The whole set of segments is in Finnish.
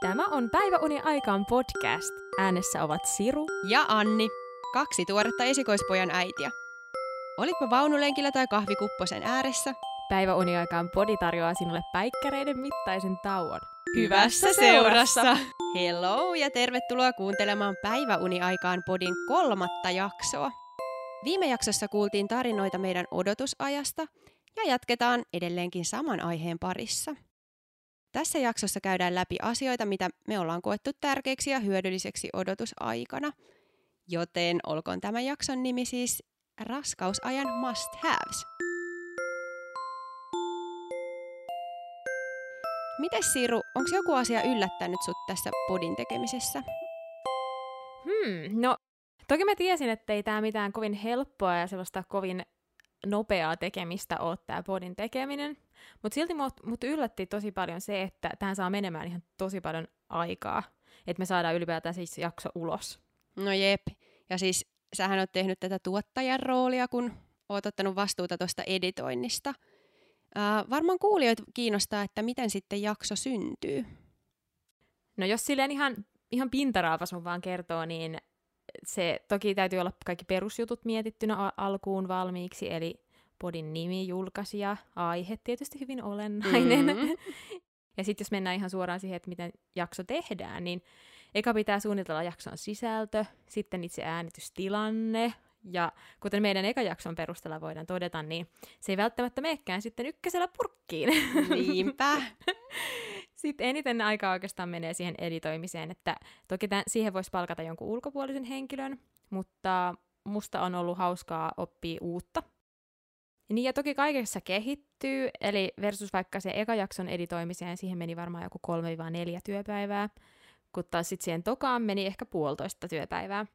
Tämä on Päiväuni aikaan podcast. Äänessä ovat Siru ja Anni, kaksi tuoretta esikoispojan äitiä. Olitpa vaunulenkillä tai kahvikupposen ääressä, Päiväuni aikaan podi tarjoaa sinulle päikkäreiden mittaisen tauon. Hyvässä seurassa! Hello ja tervetuloa kuuntelemaan Päiväuni aikaan podin kolmatta jaksoa. Viime jaksossa kuultiin tarinoita meidän odotusajasta ja jatketaan edelleenkin saman aiheen parissa. Tässä jaksossa käydään läpi asioita, mitä me ollaan koettu tärkeiksi ja hyödylliseksi odotusaikana. Joten olkoon tämän jakson nimi siis Raskausajan must haves. Mites Siru, onko joku asia yllättänyt sut tässä podin tekemisessä? Hmm, no toki mä tiesin, että ei tämä mitään kovin helppoa ja sellaista kovin nopeaa tekemistä ole tämä podin tekeminen. Mutta silti mut, mut yllätti tosi paljon se, että tähän saa menemään ihan tosi paljon aikaa, että me saadaan ylipäätään siis jakso ulos. No jep, ja siis sähän oot tehnyt tätä tuottajan roolia, kun oot ottanut vastuuta tuosta editoinnista. Uh, varmaan kuulijoita kiinnostaa, että miten sitten jakso syntyy. No jos silleen ihan, ihan pintaraapasun vaan kertoo, niin se toki täytyy olla kaikki perusjutut mietittynä alkuun valmiiksi, eli podin nimi, julkaisija, aihe tietysti hyvin olennainen. Mm-hmm. ja sitten jos mennään ihan suoraan siihen, että miten jakso tehdään, niin eka pitää suunnitella jakson sisältö, sitten itse äänitystilanne, ja kuten meidän eka jakson perusteella voidaan todeta, niin se ei välttämättä menekään sitten ykkösellä purkkiin. Niinpä. sitten eniten aikaa oikeastaan menee siihen editoimiseen, että toki tämän, siihen voisi palkata jonkun ulkopuolisen henkilön, mutta musta on ollut hauskaa oppia uutta niin ja toki kaikessa kehittyy, eli versus vaikka se eka jakson editoimiseen, siihen meni varmaan joku 3-4 työpäivää, kun taas sitten siihen tokaan meni ehkä puolitoista työpäivää.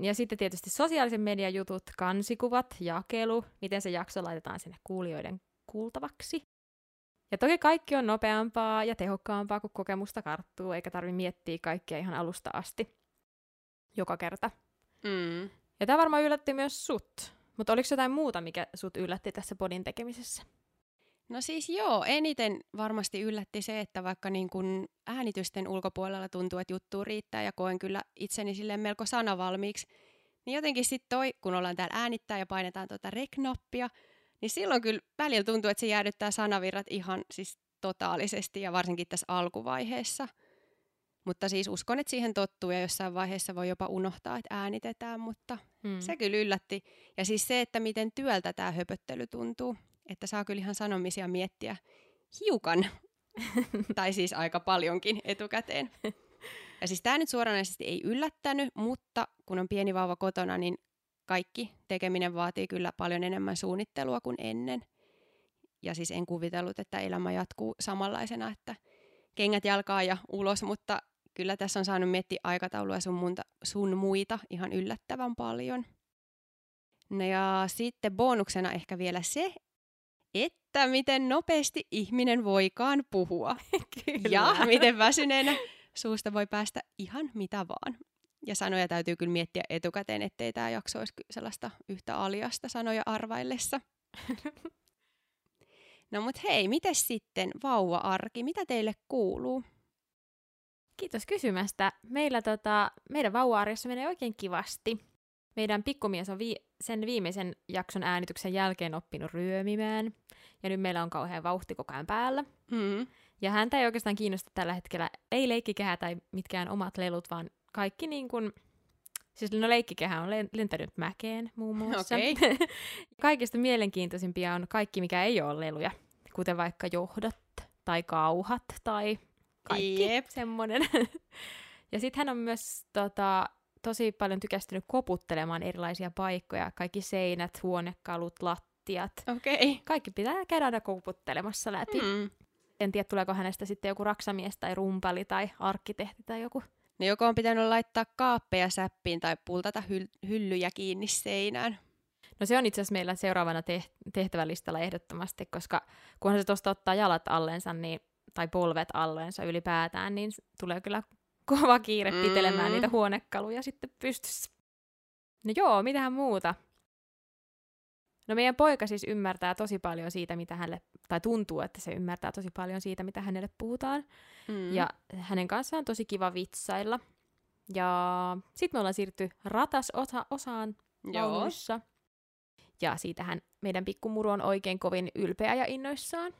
Ja sitten tietysti sosiaalisen median jutut, kansikuvat, jakelu, miten se jakso laitetaan sinne kuulijoiden kuultavaksi. Ja toki kaikki on nopeampaa ja tehokkaampaa, kun kokemusta karttuu, eikä tarvi miettiä kaikkea ihan alusta asti. Joka kerta. Mm. Ja tämä varmaan yllätti myös sut. Mutta oliko jotain muuta, mikä sut yllätti tässä podin tekemisessä? No siis joo, eniten varmasti yllätti se, että vaikka niin kun äänitysten ulkopuolella tuntuu, että juttu riittää ja koen kyllä itseni sille melko sanavalmiiksi, niin jotenkin sitten toi, kun ollaan täällä äänittää ja painetaan tuota rek-noppia, niin silloin kyllä välillä tuntuu, että se jäädyttää sanavirrat ihan siis totaalisesti ja varsinkin tässä alkuvaiheessa – mutta siis uskon, että siihen tottuu ja jossain vaiheessa voi jopa unohtaa, että äänitetään, mutta hmm. se kyllä yllätti. Ja siis se, että miten työltä tämä höpöttely tuntuu, että saa kyllä ihan sanomisia miettiä hiukan, tai siis aika paljonkin etukäteen. Ja siis tämä nyt suoranaisesti ei yllättänyt, mutta kun on pieni vauva kotona, niin kaikki tekeminen vaatii kyllä paljon enemmän suunnittelua kuin ennen. Ja siis en kuvitellut, että elämä jatkuu samanlaisena, että kengät jalkaa ja ulos, mutta kyllä tässä on saanut miettiä aikataulua sun, munta, sun muita ihan yllättävän paljon. No ja sitten bonuksena ehkä vielä se, että miten nopeasti ihminen voikaan puhua. Kyllä. Ja miten väsyneenä suusta voi päästä ihan mitä vaan. Ja sanoja täytyy kyllä miettiä etukäteen, ettei tämä jakso olisi sellaista yhtä aliasta sanoja arvaillessa. no mut hei, miten sitten vauva-arki? Mitä teille kuuluu? Kiitos kysymästä. Meillä tota, meidän vauva menee oikein kivasti. Meidän pikkumies on vi- sen viimeisen jakson äänityksen jälkeen oppinut ryömimään. Ja nyt meillä on kauhean vauhti koko ajan päällä. Mm. Ja häntä ei oikeastaan kiinnosta tällä hetkellä, ei leikkikehä tai mitkään omat lelut, vaan kaikki niin kuin... Siis no leikkikehä on lentänyt mäkeen muun muassa. Okay. Kaikista mielenkiintoisimpia on kaikki, mikä ei ole leluja. Kuten vaikka johdot tai kauhat tai kaikki Jep. semmoinen. ja sitten hän on myös tota, tosi paljon tykästynyt koputtelemaan erilaisia paikkoja, kaikki seinät, huonekalut, lattiat. Okay. Kaikki pitää käydä aina koputtelemassa läpi. Mm. En tiedä, tuleeko hänestä sitten joku raksamies tai rumpali tai arkkitehti tai joku. No joko on pitänyt laittaa kaappeja säppiin tai pultata hyl- hyllyjä kiinni seinään. No se on itse asiassa meillä seuraavana te- tehtävälistalla ehdottomasti, koska kunhan se tuosta ottaa jalat allensa, niin tai polvet alleensa ylipäätään, niin tulee kyllä kova kiire pitelemään mm. niitä huonekaluja sitten pystyssä. No joo, mitähän muuta? No meidän poika siis ymmärtää tosi paljon siitä, mitä hänelle, tai tuntuu, että se ymmärtää tosi paljon siitä, mitä hänelle puhutaan. Mm. Ja hänen kanssaan on tosi kiva vitsailla. Ja sitten me ollaan siirty ratas-osaan vaunuissa. Ja siitähän meidän pikkumuru on oikein kovin ylpeä ja innoissaan.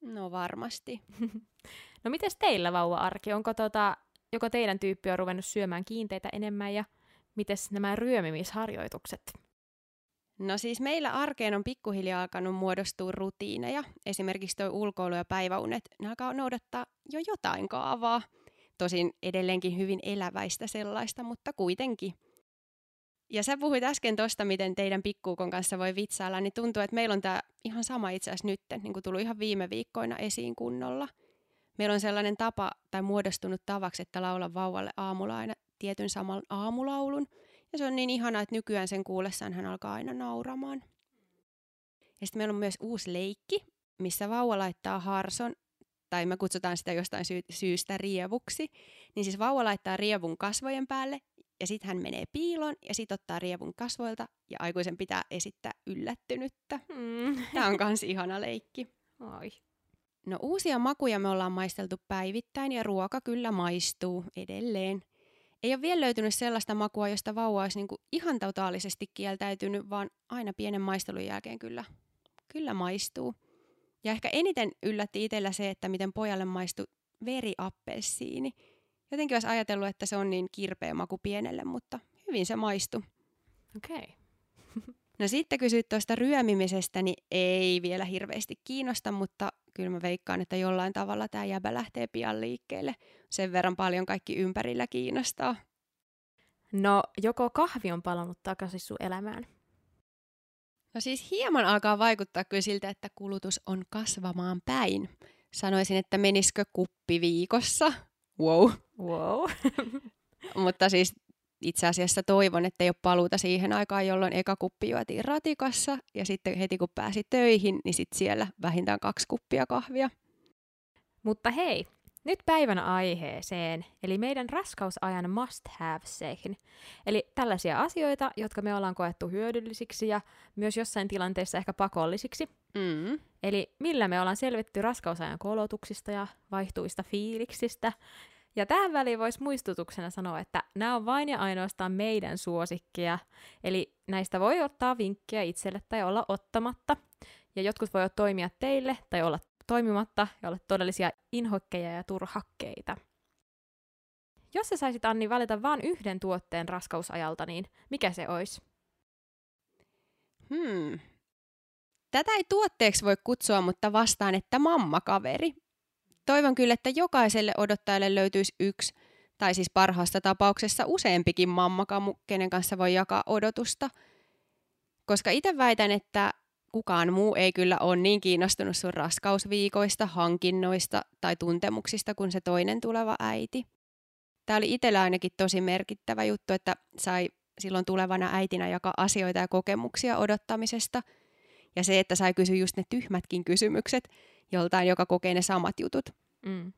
No varmasti. no mites teillä vauva-arki? Onko tota, joko teidän tyyppi on ruvennut syömään kiinteitä enemmän ja mites nämä ryömimisharjoitukset? No siis meillä arkeen on pikkuhiljaa alkanut muodostua rutiineja. Esimerkiksi tuo ulkoilu ja päiväunet, ne alkaa noudattaa jo jotain kaavaa. Tosin edelleenkin hyvin eläväistä sellaista, mutta kuitenkin. Ja sä puhuit äsken tuosta, miten teidän pikkuukon kanssa voi vitsailla, niin tuntuu, että meillä on tämä ihan sama itse asiassa nyt, niin kuin tullut ihan viime viikkoina esiin kunnolla. Meillä on sellainen tapa tai muodostunut tavaksi, että laula vauvalle aamulla aina tietyn saman aamulaulun. Ja se on niin ihana, että nykyään sen kuullessaan hän alkaa aina nauramaan. Ja sitten meillä on myös uusi leikki, missä vauva laittaa harson, tai me kutsutaan sitä jostain sy- syystä rievuksi. Niin siis vauva laittaa rievun kasvojen päälle ja sitten hän menee piiloon ja sitten ottaa rievun kasvoilta ja aikuisen pitää esittää yllättynyttä. Mm. Tämä on kans ihana leikki. Oi. No uusia makuja me ollaan maisteltu päivittäin ja ruoka kyllä maistuu edelleen. Ei ole vielä löytynyt sellaista makua, josta vauva olisi niinku ihan totaalisesti kieltäytynyt, vaan aina pienen maistelun jälkeen kyllä, kyllä maistuu. Ja ehkä eniten yllätti itsellä se, että miten pojalle maistui veriappelsiini – jotenkin olisi ajatellut, että se on niin kirpeä maku pienelle, mutta hyvin se maistui. Okei. Okay. no sitten kysyt tuosta ryömimisestä, niin ei vielä hirveästi kiinnosta, mutta kyllä mä veikkaan, että jollain tavalla tämä jäbä lähtee pian liikkeelle. Sen verran paljon kaikki ympärillä kiinnostaa. No, joko kahvi on palannut takaisin sun elämään? No siis hieman alkaa vaikuttaa kyllä siltä, että kulutus on kasvamaan päin. Sanoisin, että menisikö kuppi viikossa? Wow. Wow. Mutta siis itse asiassa toivon, että ei ole paluuta siihen aikaan, jolloin eka kuppi juotiin ratikassa ja sitten heti kun pääsi töihin, niin sitten siellä vähintään kaksi kuppia kahvia. Mutta hei, nyt päivän aiheeseen, eli meidän raskausajan must have seihin. Eli tällaisia asioita, jotka me ollaan koettu hyödyllisiksi ja myös jossain tilanteessa ehkä pakollisiksi. Mm. Eli millä me ollaan selvitty raskausajan kolotuksista ja vaihtuista fiiliksistä ja tähän väliin voisi muistutuksena sanoa, että nämä on vain ja ainoastaan meidän suosikkia. Eli näistä voi ottaa vinkkejä itselle tai olla ottamatta. Ja jotkut voivat toimia teille tai olla toimimatta ja olla todellisia inhokkeja ja turhakkeita. Jos sä saisit Anni valita vain yhden tuotteen raskausajalta, niin mikä se olisi? Hmm. Tätä ei tuotteeksi voi kutsua, mutta vastaan, että mammakaveri. Toivon kyllä, että jokaiselle odottajalle löytyisi yksi, tai siis parhaassa tapauksessa useampikin mammakamu, kenen kanssa voi jakaa odotusta. Koska itse väitän, että kukaan muu ei kyllä ole niin kiinnostunut sun raskausviikoista, hankinnoista tai tuntemuksista kuin se toinen tuleva äiti. Tämä oli itsellä ainakin tosi merkittävä juttu, että sai silloin tulevana äitinä jakaa asioita ja kokemuksia odottamisesta. Ja se, että sai kysyä just ne tyhmätkin kysymykset joltain, joka kokee ne samat jutut. Mm.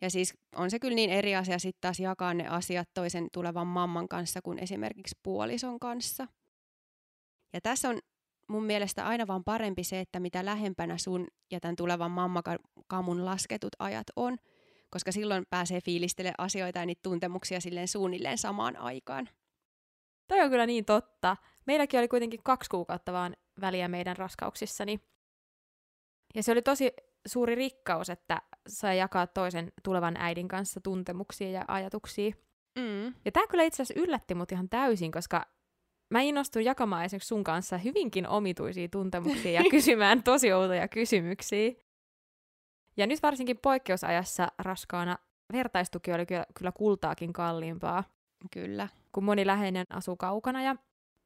Ja siis on se kyllä niin eri asia sitten taas jakaa ne asiat toisen tulevan mamman kanssa kuin esimerkiksi puolison kanssa. Ja tässä on mun mielestä aina vaan parempi se, että mitä lähempänä sun ja tämän tulevan mammakamun lasketut ajat on, koska silloin pääsee fiilistele asioita ja niitä tuntemuksia silleen suunnilleen samaan aikaan. Toi on kyllä niin totta. Meilläkin oli kuitenkin kaksi kuukautta vaan väliä meidän raskauksissani. Ja se oli tosi suuri rikkaus, että sai jakaa toisen tulevan äidin kanssa tuntemuksia ja ajatuksia. Mm. Ja tämä kyllä itse asiassa yllätti mut ihan täysin, koska mä innostuin jakamaan esimerkiksi sun kanssa hyvinkin omituisia tuntemuksia ja kysymään tosi outoja kysymyksiä. Ja nyt varsinkin poikkeusajassa raskaana vertaistuki oli kyllä, kyllä kultaakin kalliimpaa. Kyllä. Kun moni läheinen asuu kaukana ja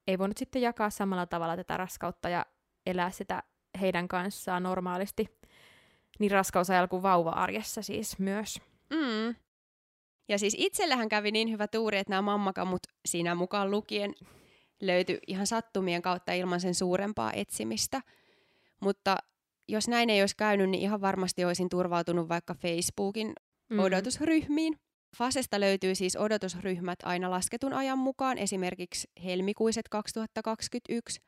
ei voinut sitten jakaa samalla tavalla tätä raskautta ja elää sitä heidän kanssaan normaalisti niin raskausajalla kuin vauva-arjessa siis myös. Mm. Ja siis itsellähän kävi niin hyvä tuuri, että nämä mammakamut siinä mukaan lukien löytyi ihan sattumien kautta ilman sen suurempaa etsimistä. Mutta jos näin ei olisi käynyt, niin ihan varmasti olisin turvautunut vaikka Facebookin mm. odotusryhmiin. Fasesta löytyy siis odotusryhmät aina lasketun ajan mukaan, esimerkiksi helmikuiset 2021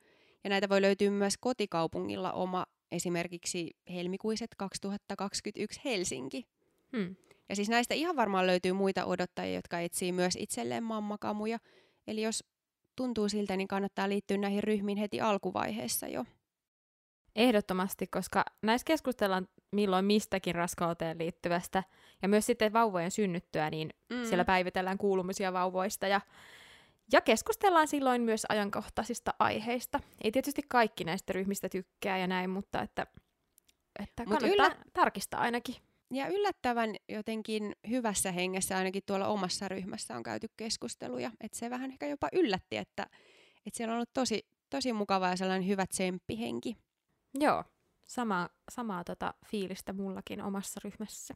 Ja näitä voi löytyä myös kotikaupungilla oma esimerkiksi helmikuiset 2021 Helsinki. Hmm. Ja siis näistä ihan varmaan löytyy muita odottajia, jotka etsii myös itselleen mammakamuja. Eli jos tuntuu siltä, niin kannattaa liittyä näihin ryhmiin heti alkuvaiheessa jo. Ehdottomasti, koska näissä keskustellaan milloin mistäkin raskauteen liittyvästä. Ja myös sitten vauvojen synnyttyä, niin mm. siellä päivitellään kuulumisia vauvoista. Ja, ja keskustellaan silloin myös ajankohtaisista aiheista. Ei tietysti kaikki näistä ryhmistä tykkää ja näin, mutta että, että kannattaa yllä... tarkistaa ainakin. Ja yllättävän jotenkin hyvässä hengessä ainakin tuolla omassa ryhmässä on käyty keskusteluja. Että se vähän ehkä jopa yllätti, että, että siellä on ollut tosi, tosi mukava ja sellainen hyvä tsemppihenki. Joo, sama, samaa tota fiilistä mullakin omassa ryhmässä.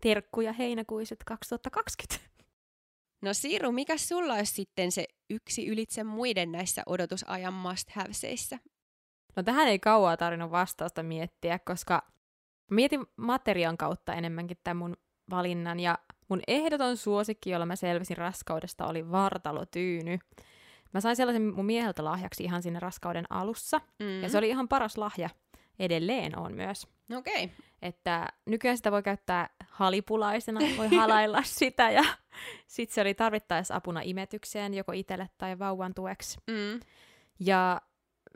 Terkkuja heinäkuiset 2020. No Siiru, mikä sulla olisi sitten se yksi ylitse muiden näissä odotusajan must haveseissä? No tähän ei kauaa tarvinnut vastausta miettiä, koska mietin materiaan kautta enemmänkin tämän mun valinnan, ja mun ehdoton suosikki, jolla mä selvisin raskaudesta, oli vartalotyyny. Mä sain sellaisen mun mieheltä lahjaksi ihan sinne raskauden alussa, mm. ja se oli ihan paras lahja. Edelleen on myös. Okei. Okay. Että nykyään sitä voi käyttää halipulaisena, voi halailla sitä, ja sitten se oli tarvittaessa apuna imetykseen, joko itselle tai vauvan tueksi. Mm. Ja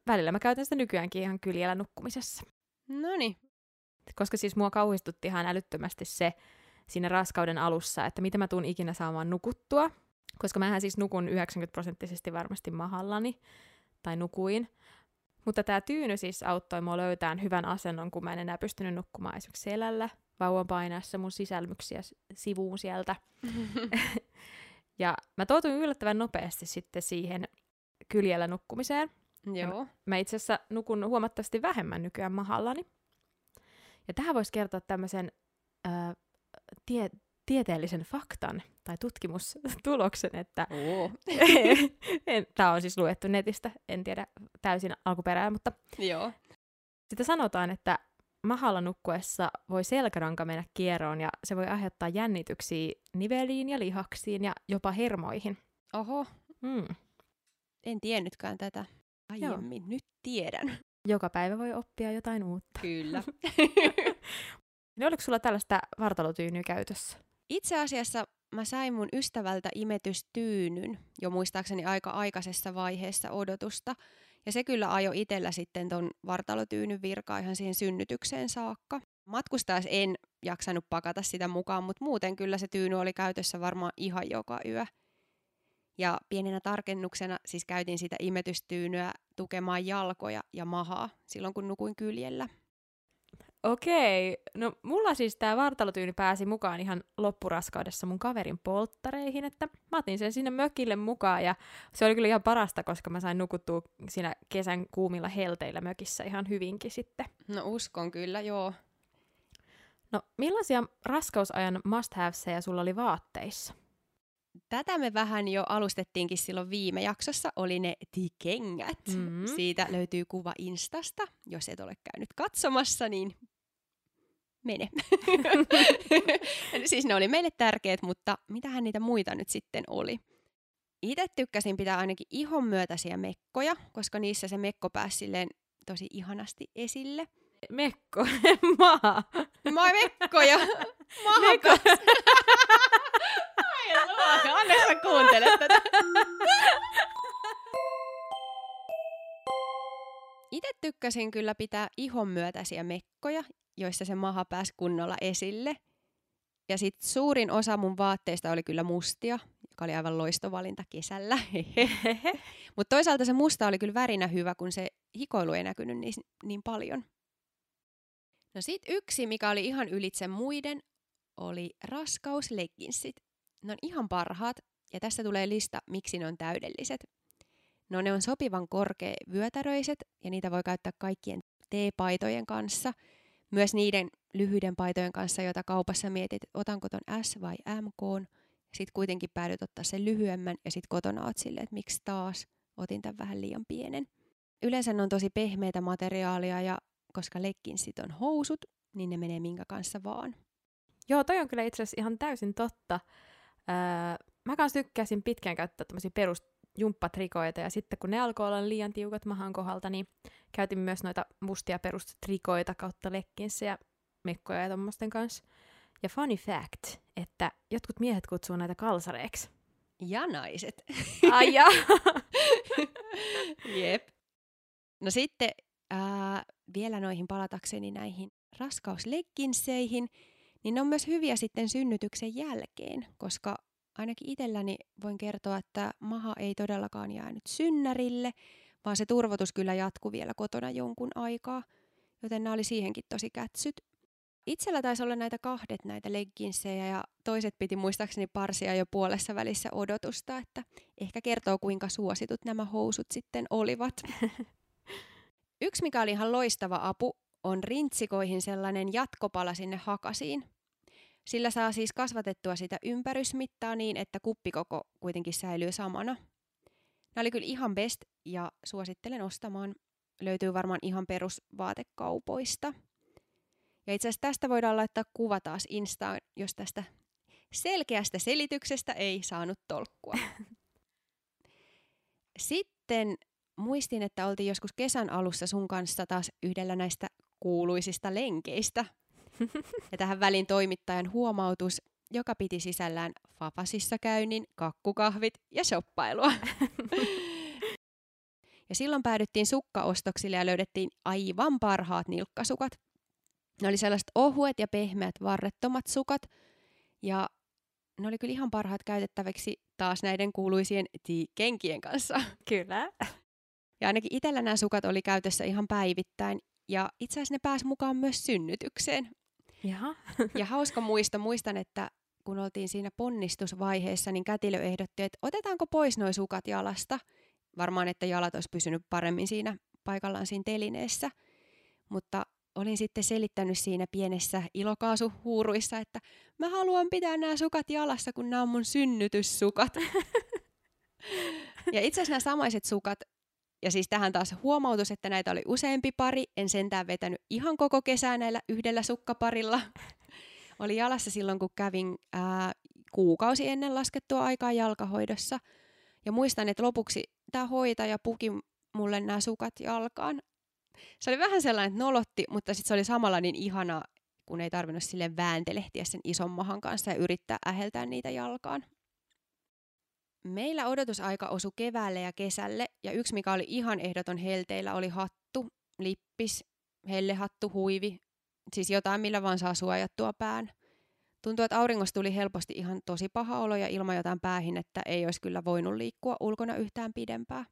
välillä mä käytän sitä nykyäänkin ihan kyljellä nukkumisessa. No niin. Koska siis mua kauhistutti ihan älyttömästi se siinä raskauden alussa, että mitä mä tuun ikinä saamaan nukuttua. Koska mähän siis nukun 90 prosenttisesti varmasti mahallani, tai nukuin. Mutta tämä tyyny siis auttoi mua löytämään hyvän asennon, kun mä en enää pystynyt nukkumaan esimerkiksi selällä, vauvan painaessa mun sisälmyksiä sivuun sieltä. ja mä totuin yllättävän nopeasti sitten siihen kyljellä nukkumiseen. Joo. Mä itse asiassa nukun huomattavasti vähemmän nykyään mahallani. Ja tähän voisi kertoa tämmöisen äh, tie, tieteellisen faktan tai tutkimustuloksen, että tämä on siis luettu netistä, en tiedä täysin alkuperää, mutta Joo. sitten sanotaan, että mahalla nukkuessa voi selkäranka mennä kieroon ja se voi aiheuttaa jännityksiä niveliin ja lihaksiin ja jopa hermoihin. Oho. Mm. En tiennytkään tätä aiemmin. Joo. Nyt tiedän. Joka päivä voi oppia jotain uutta. Kyllä. no oliko sulla tällaista vartalotyynyä käytössä? Itse asiassa mä sain mun ystävältä imetystyynyn jo muistaakseni aika aikaisessa vaiheessa odotusta. Ja se kyllä ajo itsellä sitten ton vartalotyynyn virkaa ihan siihen synnytykseen saakka. Matkustajas en jaksanut pakata sitä mukaan, mutta muuten kyllä se tyyny oli käytössä varmaan ihan joka yö. Ja pienenä tarkennuksena siis käytin sitä imetystyynyä tukemaan jalkoja ja mahaa silloin, kun nukuin kyljellä. Okei, no mulla siis tämä vartalotyyny pääsi mukaan ihan loppuraskaudessa mun kaverin polttareihin, että mä otin sen sinne mökille mukaan ja se oli kyllä ihan parasta, koska mä sain nukuttua siinä kesän kuumilla helteillä mökissä ihan hyvinkin sitten. No uskon kyllä, joo. No millaisia raskausajan must havesia sulla oli vaatteissa? Tätä me vähän jo alustettiinkin silloin viime jaksossa, oli ne tikengät. Mm-hmm. Siitä löytyy kuva Instasta. Jos et ole käynyt katsomassa, niin mene. siis ne oli meille tärkeät, mutta mitähän niitä muita nyt sitten oli? Itse tykkäsin pitää ainakin ihon myötäisiä mekkoja, koska niissä se mekko pääsi silleen tosi ihanasti esille. Mekko, maa. Maa mekkoja. Mekko. Ai luoka, anna mä kuuntele tätä. Itse tykkäsin kyllä pitää ihon myötäisiä mekkoja joissa se maha pääsi kunnolla esille. Ja sitten suurin osa mun vaatteista oli kyllä mustia, joka oli aivan loistovalinta kesällä. Mutta toisaalta se musta oli kyllä värinä hyvä, kun se hikoilu ei näkynyt niin, niin paljon. No sit yksi, mikä oli ihan ylitse muiden, oli raskauslegginsit. Ne on ihan parhaat, ja tässä tulee lista, miksi ne on täydelliset. No ne on sopivan korkea vyötäröiset, ja niitä voi käyttää kaikkien T-paitojen kanssa – myös niiden lyhyiden paitojen kanssa, joita kaupassa mietit, että otanko ton S vai MK, sitten kuitenkin päädyt ottaa sen lyhyemmän ja sitten kotona oot silleen, että miksi taas otin tämän vähän liian pienen. Yleensä ne on tosi pehmeitä materiaalia ja koska sit on housut, niin ne menee minkä kanssa vaan. Joo, toi on kyllä itse asiassa ihan täysin totta. Öö, mä kanssa tykkäsin pitkään käyttää tämmöisiä perus jumppatrikoita ja sitten kun ne alkoi olla liian tiukat mahan kohdalta, niin käytin myös noita mustia perustrikoita kautta lekkinssejä, mekkoja ja tommosten kanssa. Ja funny fact, että jotkut miehet kutsuu näitä kalsareiksi. Ja naiset. Ai ja. Jep. No sitten ää, vielä noihin palatakseni näihin raskauslegginseihin, niin ne on myös hyviä sitten synnytyksen jälkeen, koska ainakin itselläni voin kertoa, että maha ei todellakaan jäänyt synnärille, vaan se turvotus kyllä jatkui vielä kotona jonkun aikaa, joten nämä oli siihenkin tosi kätsyt. Itsellä taisi olla näitä kahdet näitä legginsejä ja toiset piti muistaakseni parsia jo puolessa välissä odotusta, että ehkä kertoo kuinka suositut nämä housut sitten olivat. Yksi mikä oli ihan loistava apu on rintsikoihin sellainen jatkopala sinne hakasiin. Sillä saa siis kasvatettua sitä ympärysmittaa niin, että kuppikoko kuitenkin säilyy samana. Nämä oli kyllä ihan best ja suosittelen ostamaan. Löytyy varmaan ihan perusvaatekaupoista. Ja itse asiassa tästä voidaan laittaa kuva taas Instaan, jos tästä selkeästä selityksestä ei saanut tolkkua. Sitten muistin, että oltiin joskus kesän alussa sun kanssa taas yhdellä näistä kuuluisista lenkeistä. Ja tähän välin toimittajan huomautus, joka piti sisällään Fafasissa käynnin, kakkukahvit ja shoppailua. ja silloin päädyttiin sukkaostoksille ja löydettiin aivan parhaat nilkkasukat. Ne oli sellaiset ohuet ja pehmeät varrettomat sukat. Ja ne oli kyllä ihan parhaat käytettäväksi taas näiden kuuluisien kenkien kanssa. Kyllä. Ja ainakin itsellä nämä sukat oli käytössä ihan päivittäin. Ja itse asiassa ne pääsi mukaan myös synnytykseen. Jaha. ja hauska muisto, muistan, että kun oltiin siinä ponnistusvaiheessa, niin kätilö ehdotti, että otetaanko pois nuo sukat jalasta. Varmaan, että jalat olisi pysynyt paremmin siinä paikallaan siinä telineessä. Mutta olin sitten selittänyt siinä pienessä ilokaasuhuuruissa, että mä haluan pitää nämä sukat jalassa, kun nämä on mun synnytyssukat. ja itse asiassa nämä samaiset sukat, ja siis tähän taas huomautus, että näitä oli useampi pari, en sentään vetänyt ihan koko kesää näillä yhdellä sukkaparilla. oli jalassa silloin, kun kävin ää, kuukausi ennen laskettua aikaa jalkahoidossa. Ja muistan, että lopuksi tämä hoitaja puki mulle nämä sukat jalkaan se oli vähän sellainen, että nolotti, mutta sitten se oli samalla niin ihana, kun ei tarvinnut sille vääntelehtiä sen ison mahan kanssa ja yrittää äheltää niitä jalkaan. Meillä odotusaika osui keväälle ja kesälle, ja yksi mikä oli ihan ehdoton helteillä oli hattu, lippis, hellehattu, huivi, siis jotain millä vaan saa suojattua pään. Tuntuu, että auringosta tuli helposti ihan tosi paha olo ja ilman jotain päähin, että ei olisi kyllä voinut liikkua ulkona yhtään pidempää.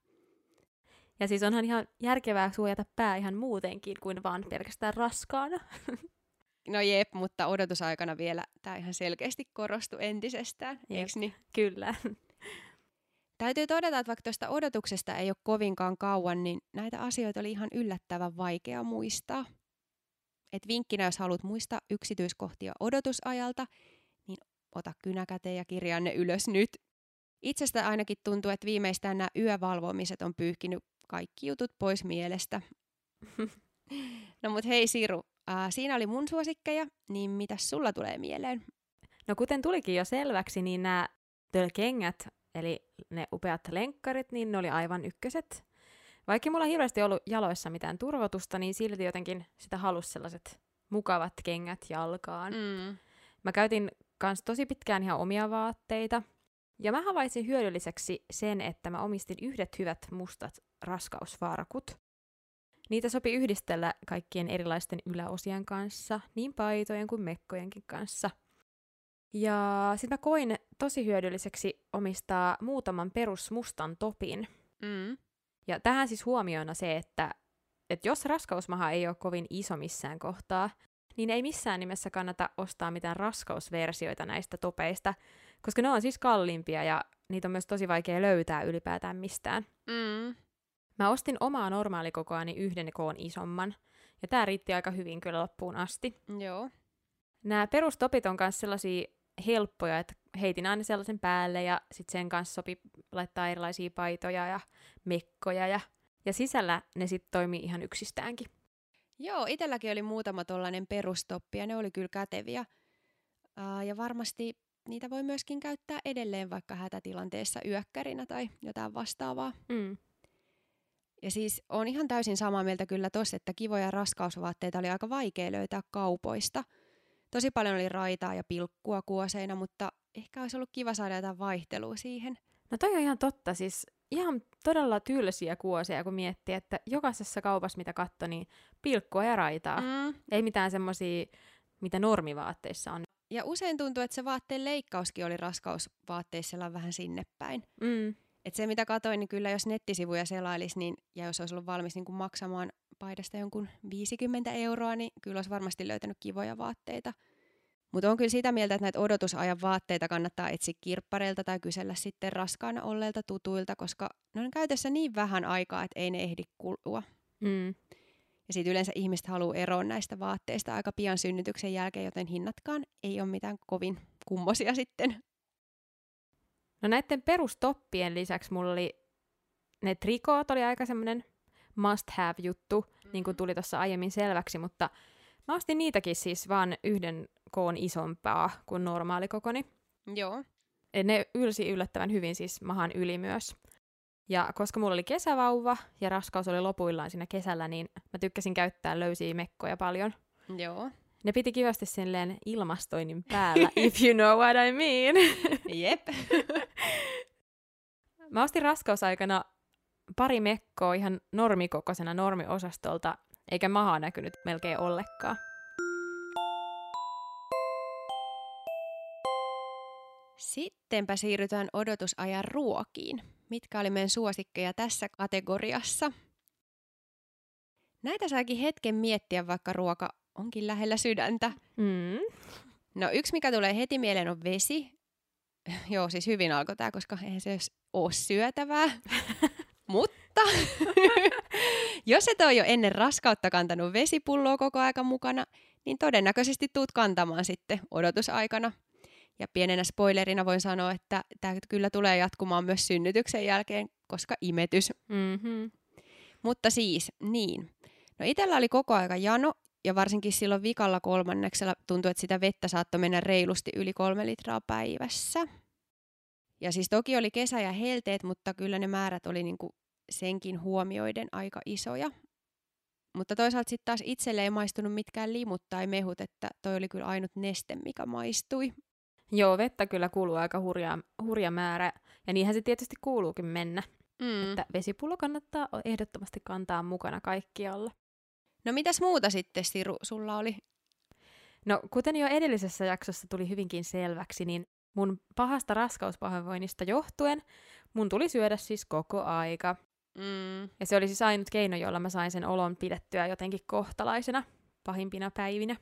Ja siis onhan ihan järkevää suojata pää ihan muutenkin kuin vaan pelkästään raskaana. No jep, mutta odotusaikana vielä tämä ihan selkeästi korostui entisestään, eikö niin? Kyllä. Täytyy todeta, että vaikka tuosta odotuksesta ei ole kovinkaan kauan, niin näitä asioita oli ihan yllättävän vaikea muistaa. Et vinkkinä, jos haluat muistaa yksityiskohtia odotusajalta, niin ota kynäkäteen ja kirjaa ne ylös nyt. Itsestä ainakin tuntuu, että viimeistään nämä yövalvomiset on pyyhkinyt kaikki jutut pois mielestä. no mut hei Siru, äh, siinä oli mun suosikkeja, niin mitä sulla tulee mieleen? No kuten tulikin jo selväksi, niin nämä kengät, eli ne upeat lenkkarit, niin ne oli aivan ykköset. Vaikka mulla hirveästi ollut jaloissa mitään turvotusta, niin silti jotenkin sitä halusi sellaiset mukavat kengät jalkaan. Mm. Mä käytin kans tosi pitkään ihan omia vaatteita. Ja mä havaitsin hyödylliseksi sen, että mä omistin yhdet hyvät mustat raskausvarkut. Niitä sopi yhdistellä kaikkien erilaisten yläosien kanssa, niin paitojen kuin mekkojenkin kanssa. Ja sitten mä koin tosi hyödylliseksi omistaa muutaman perusmustan topin. Mm. Ja tähän siis huomioina se, että, että jos raskausmaha ei ole kovin iso missään kohtaa, niin ei missään nimessä kannata ostaa mitään raskausversioita näistä topeista, koska ne on siis kalliimpia ja niitä on myös tosi vaikea löytää ylipäätään mistään. Mm. Mä ostin omaa normaalikokoani yhden koon isomman, ja tää riitti aika hyvin kyllä loppuun asti. Joo. Nämä perustopit on myös sellaisia helppoja, että heitin aina sellaisen päälle ja sitten sen kanssa sopi laittaa erilaisia paitoja ja mekkoja ja, ja sisällä ne sitten toimii ihan yksistäänkin. Joo, itselläkin oli muutama tollainen perustoppi ja ne oli kyllä käteviä. Uh, ja varmasti niitä voi myöskin käyttää edelleen vaikka hätätilanteessa yökkärinä tai jotain vastaavaa. Mm. Ja siis on ihan täysin samaa mieltä kyllä tossa, että kivoja raskausvaatteita oli aika vaikea löytää kaupoista. Tosi paljon oli raitaa ja pilkkua kuoseina, mutta ehkä olisi ollut kiva saada jotain vaihtelua siihen. No toi on ihan totta, siis ihan todella tylsiä kuoseja, kun miettii, että jokaisessa kaupassa, mitä katto, niin pilkkua ja raitaa. Mm. Ei mitään semmosia, mitä normivaatteissa on. Ja usein tuntuu, että se vaatteen leikkauskin oli raskausvaatteissa vähän sinne päin. Mm. Et se mitä katoin, niin kyllä jos nettisivuja selailisi niin, ja jos olisi ollut valmis niin kuin maksamaan paidasta jonkun 50 euroa, niin kyllä olisi varmasti löytänyt kivoja vaatteita. Mutta on kyllä sitä mieltä, että näitä odotusajan vaatteita kannattaa etsiä kirppareilta tai kysellä sitten raskaana olleilta tutuilta, koska ne on käytössä niin vähän aikaa, että ei ne ehdi kulua. Mm. Ja sitten yleensä ihmiset haluaa eroon näistä vaatteista aika pian synnytyksen jälkeen, joten hinnatkaan ei ole mitään kovin kummosia sitten. No näiden perustoppien lisäksi mulla oli ne trikoot oli aika semmoinen must have juttu, mm-hmm. niin kuin tuli tuossa aiemmin selväksi, mutta mä ostin niitäkin siis vaan yhden koon isompaa kuin normaali kokoni. Joo. Ne ylsi yllättävän hyvin siis mahan yli myös. Ja koska mulla oli kesävauva ja raskaus oli lopuillaan siinä kesällä, niin mä tykkäsin käyttää löysiä mekkoja paljon. Joo. Ne piti kivasti silleen ilmastoinnin päällä, if you know what I mean. Jep. mä ostin raskausaikana pari mekkoa ihan normikokoisena normiosastolta, eikä maha näkynyt melkein ollenkaan. Sittenpä siirrytään odotusajan ruokiin. Mitkä oli meidän suosikkeja tässä kategoriassa? Näitä saakin hetken miettiä, vaikka ruoka onkin lähellä sydäntä. Mm. No yksi, mikä tulee heti mieleen, on vesi. Joo, siis hyvin alkoi tämä, koska eihän se ole syötävää. Mutta jos et ole jo ennen raskautta kantanut vesipulloa koko aika mukana, niin todennäköisesti tuut kantamaan sitten odotusaikana. Ja pienenä spoilerina voin sanoa, että tämä kyllä tulee jatkumaan myös synnytyksen jälkeen, koska imetys. Mm-hmm. Mutta siis, niin. No itellä oli koko aika jano, ja varsinkin silloin vikalla kolmanneksella tuntui, että sitä vettä saattoi mennä reilusti yli kolme litraa päivässä. Ja siis toki oli kesä ja helteet, mutta kyllä ne määrät oli niinku senkin huomioiden aika isoja. Mutta toisaalta sitten taas itselle ei maistunut mitkään limut tai mehut, että toi oli kyllä ainut neste, mikä maistui. Joo, vettä kyllä kuuluu aika hurja, hurja määrä, ja niinhän se tietysti kuuluukin mennä. Mm. Että vesipullo kannattaa ehdottomasti kantaa mukana kaikkialla. No mitäs muuta sitten, Siru, sulla oli? No, kuten jo edellisessä jaksossa tuli hyvinkin selväksi, niin mun pahasta raskauspahoinvoinnista johtuen mun tuli syödä siis koko aika. Mm. Ja se oli siis ainut keino, jolla mä sain sen olon pidettyä jotenkin kohtalaisena pahimpina päivinä.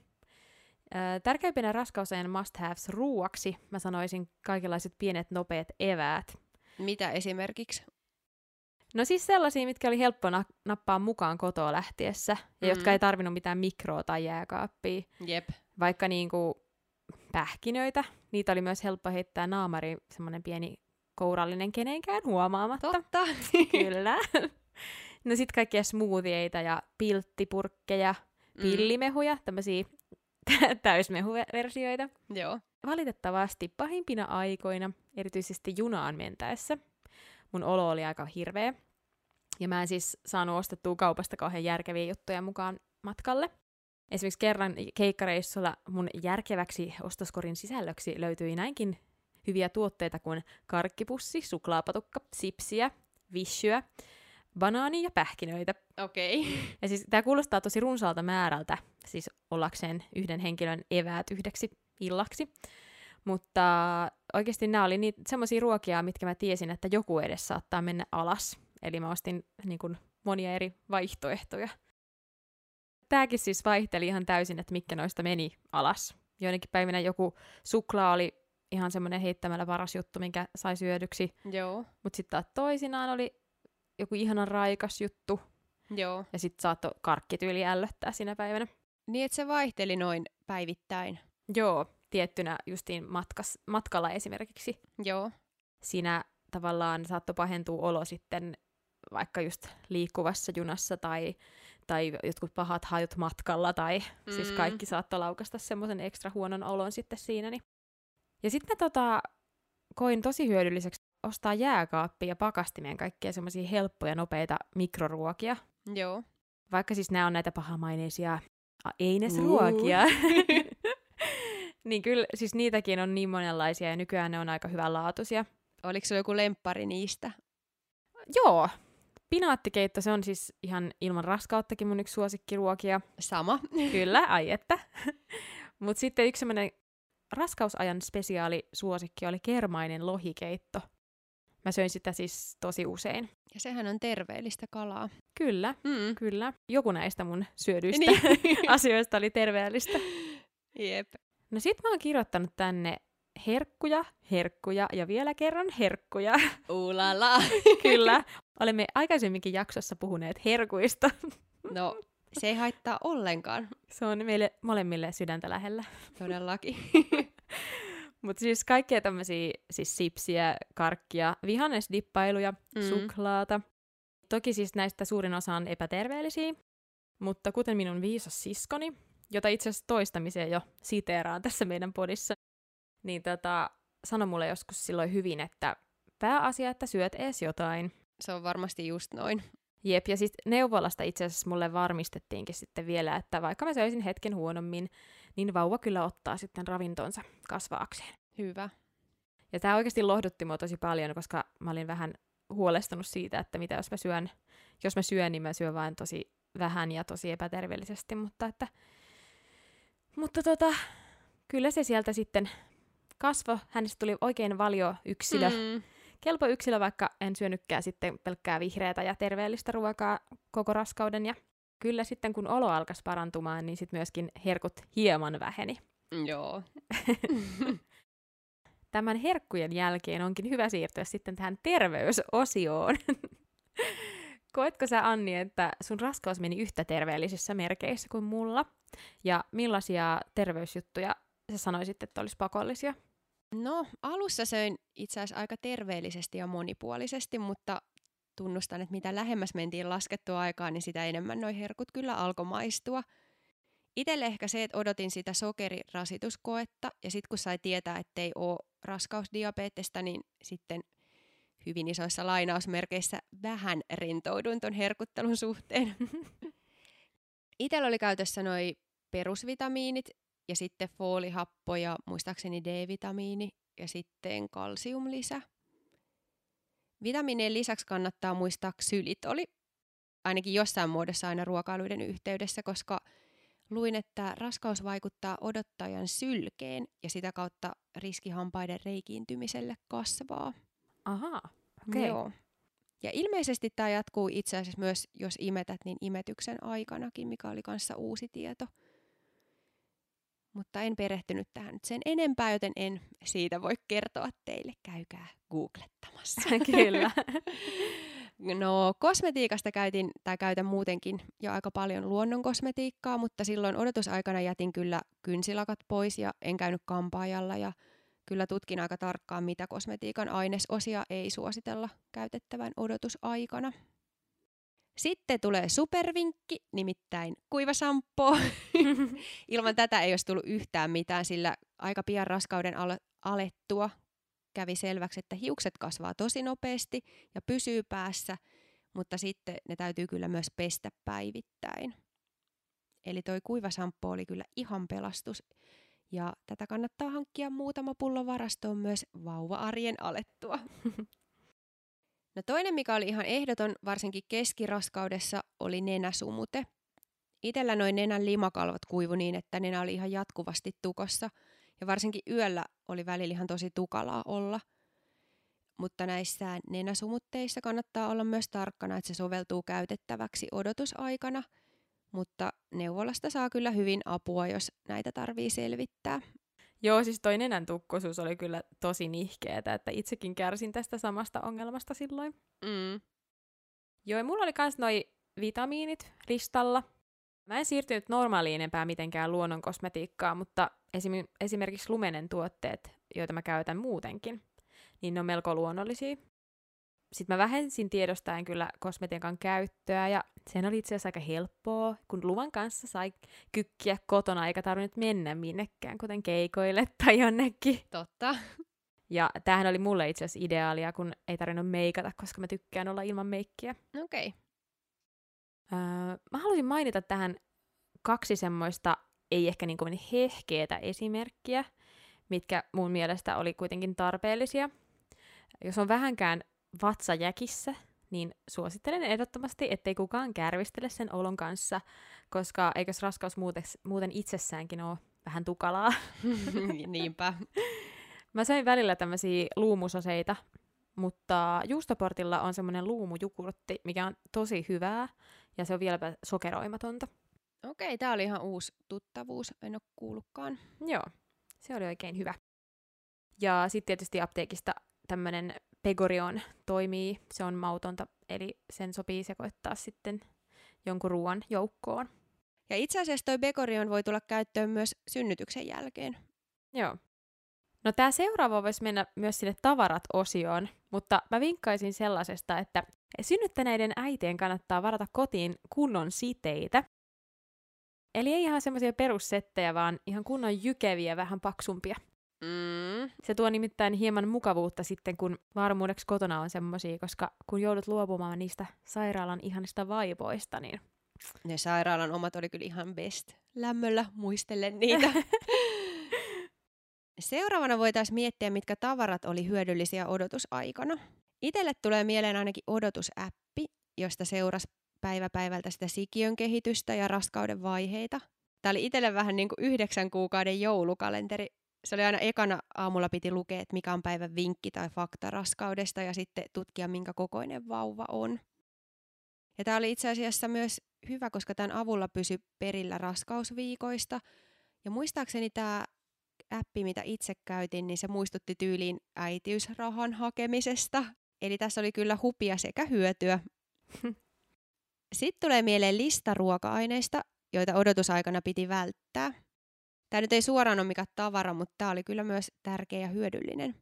Ö, tärkeimpinä raskausajan must-haves ruuaksi mä sanoisin kaikenlaiset pienet nopeat eväät. Mitä esimerkiksi? No siis sellaisia, mitkä oli helppo na- nappaa mukaan kotoa lähtiessä, ja Mm. jotka ei tarvinnut mitään mikroa tai jääkaappia. Jep. Vaikka niinku pähkinöitä, niitä oli myös helppo heittää naamari, semmoinen pieni kourallinen kenenkään huomaamatta. Totta. Kyllä. No sit kaikkia smoothieita ja pilttipurkkeja, Mm. pillimehuja, tämmöisiä täysmehuversioita. Joo. Valitettavasti pahimpina aikoina, erityisesti junaan mentäessä, mun olo oli aika hirveä. Ja mä en siis saanut ostettua kaupasta kauhean järkeviä juttuja mukaan matkalle. Esimerkiksi kerran keikkareissulla mun järkeväksi ostoskorin sisällöksi löytyi näinkin hyviä tuotteita kuin karkkipussi, suklaapatukka, sipsiä, vissyä, banaani ja pähkinöitä. Okei. Okay. Ja siis tämä kuulostaa tosi runsaalta määrältä, siis ollakseen yhden henkilön eväät yhdeksi illaksi. Mutta oikeasti nämä oli niitä semmoisia ruokia, mitkä mä tiesin, että joku edes saattaa mennä alas. Eli mä ostin niin kuin, monia eri vaihtoehtoja. Tämäkin siis vaihteli ihan täysin, että mitkä noista meni alas. Joidenkin päivinä joku suklaa oli ihan semmoinen heittämällä paras juttu, minkä sai syödyksi. Joo. Mutta sitten taas toisinaan oli joku ihanan raikas juttu, Joo. ja sitten saattoi karkkityyli ällöttää siinä päivänä. Niin, että se vaihteli noin päivittäin. Joo, tiettynä justiin matkas, matkalla esimerkiksi. Joo. Siinä tavallaan saattoi pahentua olo sitten vaikka just liikkuvassa junassa tai, tai jotkut pahat hajut matkalla tai mm. siis Mm. kaikki saattoi laukasta semmoisen ekstra huonon olon sitten siinä. Niin Ja sitten mä tota, koin tosi hyödylliseksi ostaa jääkaappia ja pakastimeen kaikkia semmoisia helppoja, nopeita mikroruokia. Joo. Vaikka siis nämä on näitä pahamaineisia einesruokia. Uh. niin kyllä, siis niitäkin on niin monenlaisia ja nykyään ne on aika hyvänlaatuisia. Oliko se joku lemppari niistä? Joo. Pinaattikeitto, se on siis ihan ilman raskauttakin mun yksi suosikkiruokia. Sama. Kyllä, ai että. Mutta sitten yksi semmoinen raskausajan spesiaali suosikki oli kermainen lohikeitto. Mä söin sitä siis tosi usein. Ja sehän on terveellistä kalaa. Kyllä, mm. kyllä. Joku näistä mun syödyistä niin. asioista oli terveellistä. Jep. No sit mä oon kirjoittanut tänne herkkuja, herkkuja ja vielä kerran herkkuja. Ulala. kyllä. Olemme aikaisemminkin jaksossa puhuneet herkuista. no, se ei haittaa ollenkaan. Se on meille molemmille sydäntä lähellä. Todellakin. Mutta siis kaikkea tämmöisiä siis sipsiä, karkkia, vihannesdippailuja, mm. suklaata. Toki siis näistä suurin osa on epäterveellisiä, mutta kuten minun viisas siskoni, jota itse asiassa toistamiseen jo siteeraan tässä meidän podissa, niin tota, sano mulle joskus silloin hyvin, että pääasia, että syöt ees jotain. Se on varmasti just noin. Jep, ja siis neuvolasta itse asiassa mulle varmistettiinkin sitten vielä, että vaikka mä söisin hetken huonommin, niin vauva kyllä ottaa sitten ravintonsa kasvaakseen. Hyvä. Ja tämä oikeasti lohdutti mua tosi paljon, koska mä olin vähän huolestunut siitä, että mitä jos mä syön, jos mä syön, niin mä syön vain tosi vähän ja tosi epäterveellisesti, mutta että, mutta tota, kyllä se sieltä sitten kasvo, hänestä tuli oikein valio yksilö, mm. Kelpo yksilö, vaikka en syönytkään sitten pelkkää vihreätä ja terveellistä ruokaa koko raskauden ja kyllä sitten kun olo alkaisi parantumaan, niin sitten myöskin herkut hieman väheni. Joo. Tämän herkkujen jälkeen onkin hyvä siirtyä sitten tähän terveysosioon. Koetko sä, Anni, että sun raskaus meni yhtä terveellisissä merkeissä kuin mulla? Ja millaisia terveysjuttuja sä sanoisit, että olisi pakollisia? No, alussa söin itse asiassa aika terveellisesti ja monipuolisesti, mutta tunnustan, että mitä lähemmäs mentiin laskettua aikaa, niin sitä enemmän noi herkut kyllä alkoi maistua. Itelle ehkä se, että odotin sitä sokerirasituskoetta ja sitten kun sai tietää, että ei ole raskausdiabeettista, niin sitten hyvin isoissa lainausmerkeissä vähän rintouduin ton herkuttelun suhteen. Itellä oli käytössä noi perusvitamiinit ja sitten foolihappo ja muistaakseni D-vitamiini ja sitten kalsiumlisä. Vitamiinien lisäksi kannattaa muistaa ksylitoli, ainakin jossain muodossa aina ruokailuiden yhteydessä, koska luin, että raskaus vaikuttaa odottajan sylkeen ja sitä kautta riskihampaiden reikiintymiselle kasvaa. Aha, okei. Okay. Joo. Ja ilmeisesti tämä jatkuu itse asiassa myös, jos imetät, niin imetyksen aikanakin, mikä oli kanssa uusi tieto. Mutta en perehtynyt tähän nyt sen enempää, joten en siitä voi kertoa teille. Käykää googlettamassa. Kyllä. No kosmetiikasta käytin tai käytän muutenkin jo aika paljon luonnon kosmetiikkaa, mutta silloin odotusaikana jätin kyllä kynsilakat pois ja en käynyt kampaajalla ja kyllä tutkin aika tarkkaan, mitä kosmetiikan ainesosia ei suositella käytettävän odotusaikana. Sitten tulee supervinkki, nimittäin kuivasampo. Ilman tätä ei olisi tullut yhtään mitään, sillä aika pian raskauden alettua kävi selväksi, että hiukset kasvaa tosi nopeasti ja pysyy päässä, mutta sitten ne täytyy kyllä myös pestä päivittäin. Eli toi kuivasamppo oli kyllä ihan pelastus. Ja tätä kannattaa hankkia muutama pullo varastoon myös vauva-arjen alettua. No toinen, mikä oli ihan ehdoton, varsinkin keskiraskaudessa, oli nenäsumute. Itellä noin nenän limakalvot kuivu niin, että nenä oli ihan jatkuvasti tukossa – ja varsinkin yöllä oli välillä ihan tosi tukalaa olla. Mutta näissä nenäsumutteissa kannattaa olla myös tarkkana, että se soveltuu käytettäväksi odotusaikana, mutta neuvolasta saa kyllä hyvin apua, jos näitä tarvii selvittää. Joo, siis toi nenän tukkosuus oli kyllä tosi nihkeetä, että itsekin kärsin tästä samasta ongelmasta silloin. Mm. Joo, ja mulla oli kans noi vitamiinit listalla, Mä en siirtynyt normaaliin enempää mitenkään luonnon kosmetiikkaa, mutta esim- esimerkiksi lumenen tuotteet, joita mä käytän muutenkin, niin ne on melko luonnollisia. Sitten mä vähensin tiedostaen kyllä kosmetiikan käyttöä ja sen oli itse asiassa aika helppoa, kun luvan kanssa sai kykkiä kotona eikä tarvinnut mennä minnekään, kuten keikoille tai jonnekin. Totta. Ja tämähän oli mulle itse asiassa ideaalia, kun ei tarvinnut meikata, koska mä tykkään olla ilman meikkiä. Okei. Okay. Öö, mä haluaisin mainita tähän kaksi semmoista, ei ehkä niin kuin hehkeetä esimerkkiä, mitkä mun mielestä oli kuitenkin tarpeellisia. Jos on vähänkään vatsajäkissä, niin suosittelen ehdottomasti, ettei kukaan kärvistele sen olon kanssa, koska eikös raskaus muuten, muuten itsessäänkin ole vähän tukalaa. Niinpä. Mä söin välillä tämmöisiä luumusoseita, mutta juustoportilla on semmoinen luumujukurtti, mikä on tosi hyvää, ja se on vieläpä sokeroimatonta. Okei, tää oli ihan uusi tuttavuus, en ole kuullutkaan. Joo, se oli oikein hyvä. Ja sitten tietysti apteekista tämmöinen Pegorion toimii, se on mautonta, eli sen sopii sekoittaa sitten jonkun ruoan joukkoon. Ja itse asiassa toi Pegorion voi tulla käyttöön myös synnytyksen jälkeen. Joo. No tämä seuraava voisi mennä myös sinne tavarat-osioon, mutta mä vinkkaisin sellaisesta, että synnyttäneiden äitien kannattaa varata kotiin kunnon siteitä. Eli ei ihan semmoisia perussettejä, vaan ihan kunnon jykeviä, vähän paksumpia. Mm. Se tuo nimittäin hieman mukavuutta sitten, kun varmuudeksi kotona on semmoisia, koska kun joudut luopumaan niistä sairaalan ihanista vaivoista, niin... Ne sairaalan omat oli kyllä ihan best. Lämmöllä muistellen niitä. Seuraavana voitaisiin miettiä, mitkä tavarat oli hyödyllisiä odotusaikana. Itelle tulee mieleen ainakin odotusäppi, josta seurasi päivä päivältä sitä sikiön kehitystä ja raskauden vaiheita. Tämä oli itselle vähän niin kuin yhdeksän kuukauden joulukalenteri. Se oli aina ekana aamulla piti lukea, että mikä on päivän vinkki tai fakta raskaudesta ja sitten tutkia, minkä kokoinen vauva on. Ja tämä oli itse asiassa myös hyvä, koska tämän avulla pysy perillä raskausviikoista. Ja muistaakseni tämä appi, mitä itse käytin, niin se muistutti tyyliin äitiysrahan hakemisesta. Eli tässä oli kyllä hupia sekä hyötyä. Sitten tulee mieleen lista ruoka-aineista, joita odotusaikana piti välttää. Tämä nyt ei suoraan ole mikään tavara, mutta tämä oli kyllä myös tärkeä ja hyödyllinen.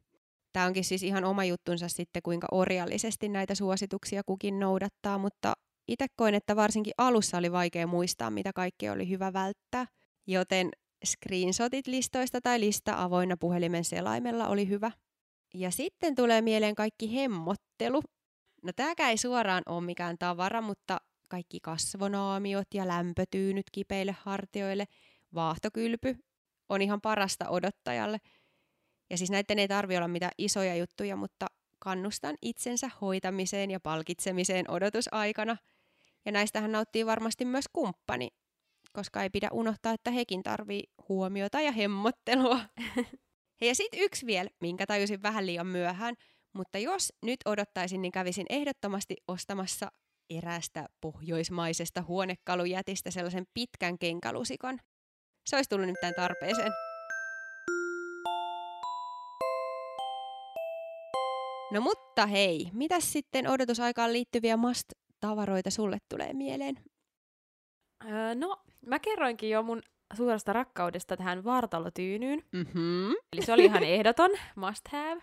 Tämä onkin siis ihan oma juttunsa sitten, kuinka orjallisesti näitä suosituksia kukin noudattaa, mutta itse koin, että varsinkin alussa oli vaikea muistaa, mitä kaikkea oli hyvä välttää, joten screenshotit listoista tai lista avoinna puhelimen selaimella oli hyvä. Ja sitten tulee mieleen kaikki hemmottelu. No tämäkään ei suoraan ole mikään tavara, mutta kaikki kasvonaamiot ja lämpötyynyt kipeille hartioille, vaahtokylpy on ihan parasta odottajalle. Ja siis näiden ei tarvi olla mitään isoja juttuja, mutta kannustan itsensä hoitamiseen ja palkitsemiseen odotusaikana. Ja näistähän nauttii varmasti myös kumppani, koska ei pidä unohtaa, että hekin tarvii huomiota ja hemmottelua. ja sitten yksi vielä, minkä tajusin vähän liian myöhään, mutta jos nyt odottaisin, niin kävisin ehdottomasti ostamassa eräästä pohjoismaisesta huonekalujätistä sellaisen pitkän kenkalusikon. Se olisi tullut nimittäin tarpeeseen. No mutta hei, mitä sitten odotusaikaan liittyviä must-tavaroita sulle tulee mieleen? Öö, no, mä kerroinkin jo mun suuresta rakkaudesta tähän vartalotyynyyn. Mm-hmm. Eli se oli ihan ehdoton, must have.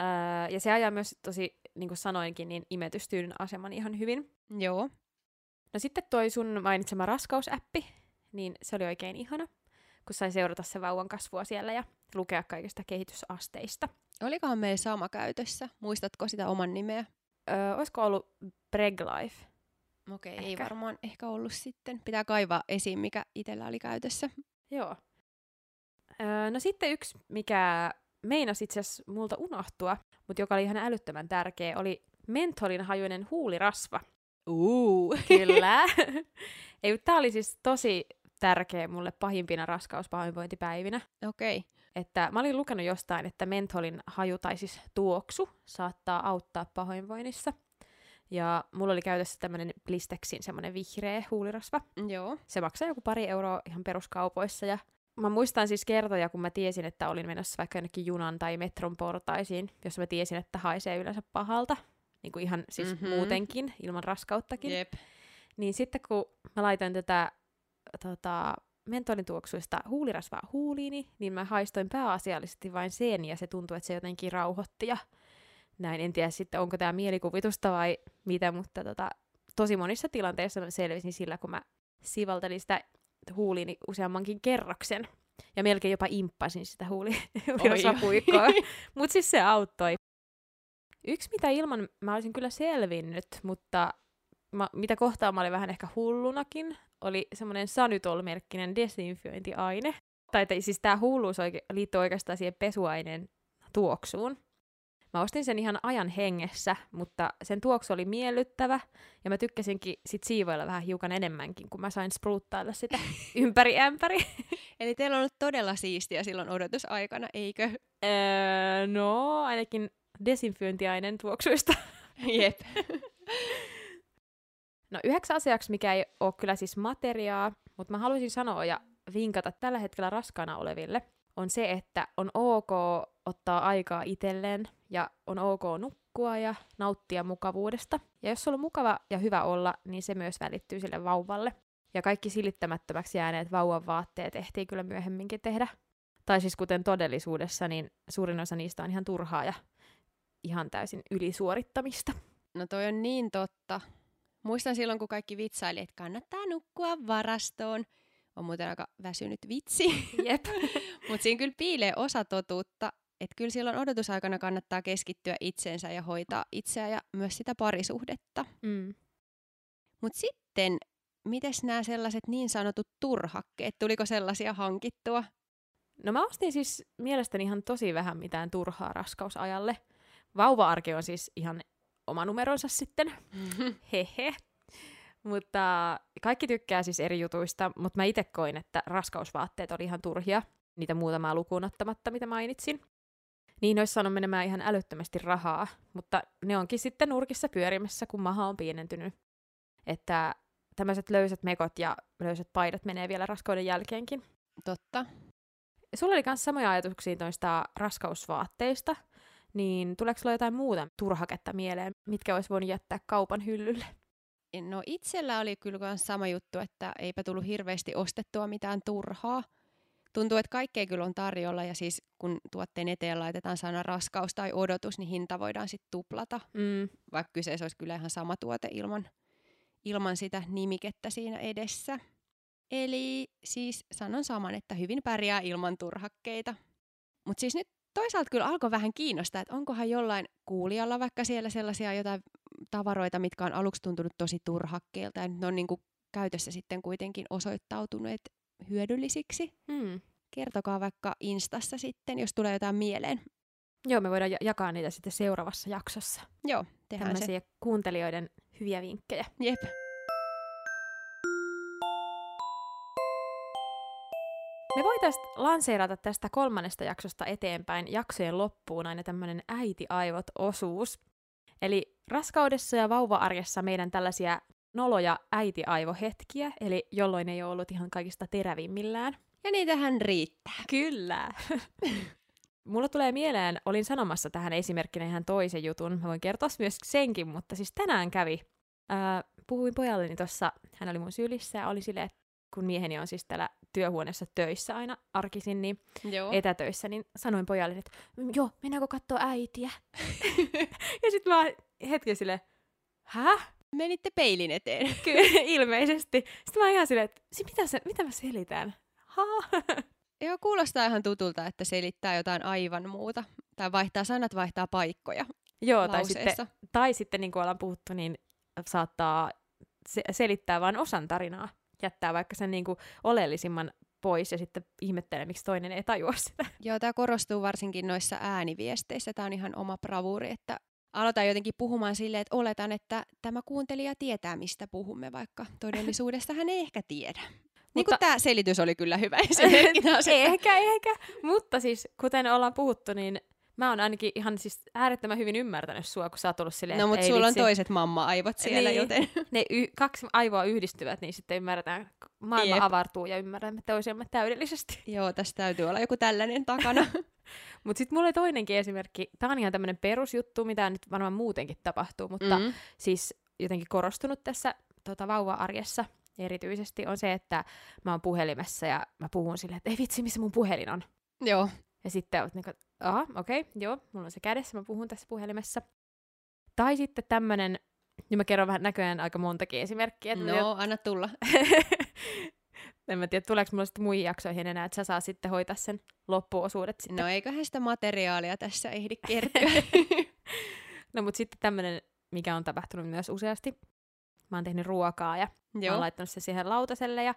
Öö, ja se ajaa myös tosi, niin kuin sanoinkin, niin imetystyynyn aseman ihan hyvin. Joo. No sitten toi sun mainitsema raskausäppi, niin se oli oikein ihana, kun sai seurata se vauvan kasvua siellä ja lukea kaikista kehitysasteista. Olikohan meillä sama käytössä? Muistatko sitä oman nimeä? Öö, olisiko ollut Preg Life? Okei, okay, ei varmaan ehkä ollut sitten. Pitää kaivaa esiin, mikä itsellä oli käytössä. Joo. Öö, no sitten yksi, mikä meinasi itse asiassa multa unohtua, mutta joka oli ihan älyttömän tärkeä, oli mentolin hajuinen huulirasva. Uu. Kyllä. Ei, tää oli siis tosi tärkeä mulle pahimpina raskauspahoinvointipäivinä. Okei. Okay. Että mä olin lukenut jostain, että mentolin haju tai siis tuoksu saattaa auttaa pahoinvoinnissa. Ja mulla oli käytössä tämmönen Blistexin semmonen vihreä huulirasva. Joo. Se maksaa joku pari euroa ihan peruskaupoissa ja mä muistan siis kertoja, kun mä tiesin, että olin menossa vaikka jonnekin junan tai metron portaisiin, jos mä tiesin, että haisee yleensä pahalta. Niin kuin ihan siis mm-hmm. muutenkin, ilman raskauttakin. Jep. Niin sitten kun mä laitoin tätä tota, mentolin tuoksuista huulirasvaa huuliini, niin mä haistoin pääasiallisesti vain sen, ja se tuntui, että se jotenkin rauhoitti ja näin. En tiedä sitten, onko tämä mielikuvitusta vai mitä, mutta tota, tosi monissa tilanteissa mä selvisin sillä, kun mä sivaltelin sitä huuliini useammankin kerroksen. Ja melkein jopa imppasin sitä huuli sapuikkoa. Mutta siis se auttoi. Yksi, mitä ilman mä olisin kyllä selvinnyt, mutta mä, mitä kohtaa mä olin vähän ehkä hullunakin, oli semmoinen Sanytol-merkkinen desinfiointiaine. Tai te, siis tämä hulluus oike- liittyy oikeastaan siihen pesuaineen tuoksuun. Mä ostin sen ihan ajan hengessä, mutta sen tuoksu oli miellyttävä, ja mä tykkäsinkin sit siivoilla vähän hiukan enemmänkin, kun mä sain spruuttailla sitä ympäri ämpäri. Eli teillä on ollut todella siistiä silloin odotusaikana, eikö? Öö, no, ainakin desinfiointiaineen tuoksuista. Jep. No yhdeksän asiaksi, mikä ei ole kyllä siis materiaa, mutta mä haluaisin sanoa ja vinkata tällä hetkellä raskaana oleville, on se, että on ok ottaa aikaa itselleen ja on ok nukkua ja nauttia mukavuudesta. Ja jos sulla on mukava ja hyvä olla, niin se myös välittyy sille vauvalle. Ja kaikki silittämättömäksi jääneet vauvan vaatteet ehtii kyllä myöhemminkin tehdä. Tai siis kuten todellisuudessa, niin suurin osa niistä on ihan turhaa ja ihan täysin ylisuorittamista. No toi on niin totta. Muistan silloin, kun kaikki vitsaili, että kannattaa nukkua varastoon. On muuten aika väsynyt vitsi. Jep. Mutta siinä kyllä piilee osa totuutta, että kyllä silloin odotusaikana kannattaa keskittyä itsensä ja hoitaa itseä ja myös sitä parisuhdetta. Mm. Mutta sitten, mites nämä sellaiset niin sanotut turhakkeet, tuliko sellaisia hankittua? No mä ostin siis mielestäni ihan tosi vähän mitään turhaa raskausajalle. Vauva-arki on siis ihan oma numeronsa sitten. Hehe. Mutta kaikki tykkää siis eri jutuista, mutta mä itse koin, että raskausvaatteet oli ihan turhia, niitä muutamaa lukuun ottamatta, mitä mainitsin. Niin olisi saanut menemään ihan älyttömästi rahaa, mutta ne onkin sitten nurkissa pyörimässä, kun maha on pienentynyt. Että tämmöiset löysät mekot ja löysät paidat menee vielä raskauden jälkeenkin. Totta. Sulla oli myös samoja ajatuksia noista raskausvaatteista, niin tuleeko sulla jotain muuta turhaketta mieleen, mitkä olisi voinut jättää kaupan hyllylle? No itsellä oli kyllä sama juttu, että eipä tullut hirveästi ostettua mitään turhaa. Tuntuu, että kaikkea kyllä on tarjolla ja siis kun tuotteen eteen laitetaan sana raskaus tai odotus, niin hinta voidaan sitten tuplata. Mm. Vaikka kyseessä olisi kyllä ihan sama tuote ilman, ilman sitä nimikettä siinä edessä. Eli siis sanon saman, että hyvin pärjää ilman turhakkeita. Mutta siis nyt toisaalta kyllä alkoi vähän kiinnostaa, että onkohan jollain kuulijalla vaikka siellä sellaisia jotain tavaroita, mitkä on aluksi tuntunut tosi turhakkeilta ja ne on niin kuin käytössä sitten kuitenkin osoittautuneet hyödyllisiksi. Hmm. Kertokaa vaikka Instassa sitten, jos tulee jotain mieleen. Joo, me voidaan jakaa niitä sitten seuraavassa jaksossa. Joo, tehdään Tämmöisiä se. kuuntelijoiden hyviä vinkkejä. Jep. Me voitaisiin lanseerata tästä kolmannesta jaksosta eteenpäin jaksojen loppuun aina tämmöinen äiti-aivot-osuus. Eli raskaudessa ja vauva-arjessa meidän tällaisia noloja äiti-aivohetkiä, eli jolloin ei ole ollut ihan kaikista terävimmillään. Ja niitähän riittää. Kyllä. Mulla tulee mieleen, olin sanomassa tähän esimerkkinä ihan toisen jutun, mä voin kertoa myös senkin, mutta siis tänään kävi. Ää, puhuin pojalleni tuossa, hän oli mun sylissä ja oli silleen, että kun mieheni on siis täällä työhuoneessa töissä aina arkisin, niin Joo. etätöissä, niin sanoin pojalle, että "Mm, joo, mennäänkö katsoa äitiä? ja sitten mä hetken silleen, häh? Menitte peilin eteen. Kyllä, ilmeisesti. Sitten mä ihan silleen, että "Si- mitä, se, mitä mä selitän? Ha? Joo, kuulostaa ihan tutulta, että selittää jotain aivan muuta. Tai vaihtaa sanat, vaihtaa paikkoja joo, tai sitten, tai sitten niin kuin ollaan puhuttu, niin saattaa se- selittää vain osan tarinaa. Jättää vaikka sen niin kuin oleellisimman pois ja sitten ihmettelee, miksi toinen ei tajua sitä. Joo, tämä korostuu varsinkin noissa ääniviesteissä. Tämä on ihan oma bravuuri, että aloitan jotenkin puhumaan silleen, että oletan, että tämä kuuntelija tietää, mistä puhumme, vaikka todellisuudesta hän ei ehkä tiedä. Niin Mutta- tämä selitys oli kyllä hyvä esimerkki ehkä, ehkä. Mutta siis, kuten ollaan puhuttu, niin mä oon ainakin ihan siis äärettömän hyvin ymmärtänyt sua, kun sä oot ollut silleen, No, mutta sulla on toiset mamma-aivot siellä, Niin. joten ne y- kaksi aivoa yhdistyvät, niin sitten ymmärretään, maailma Jep. avartuu ja ymmärrämme toisiamme täydellisesti. joo, tässä täytyy olla joku tällainen takana. Mutta sitten mulla oli toinenkin esimerkki, tämä on ihan tämmöinen perusjuttu, mitä nyt varmaan muutenkin tapahtuu, mutta mm. Siis jotenkin korostunut tässä tota, vauva-arjessa erityisesti on se, että mä oon puhelimessa ja mä puhun silleen, että ei vitsi, missä mun puhelin on. Joo, Ja sitten oot niinku, Aha, okei, okay, joo, mulla on se kädessä, mä puhun tässä puhelimessa. Tai sitten tämmönen, niin mä kerron vähän näköjään aika montakin esimerkkiä. Että no, anna tulla. en mä tiedä, tuleeko mulla sitten muihin jaksoihin enää, että sä saa sitten hoitaa sen loppuosuudet sitten. No eiköhän sitä materiaalia tässä ehdi kertyä. no mut sitten tämmönen, mikä on tapahtunut myös useasti. Mä oon tehnyt ruokaa ja Joo. mä oon laittanut se siihen lautaselle ja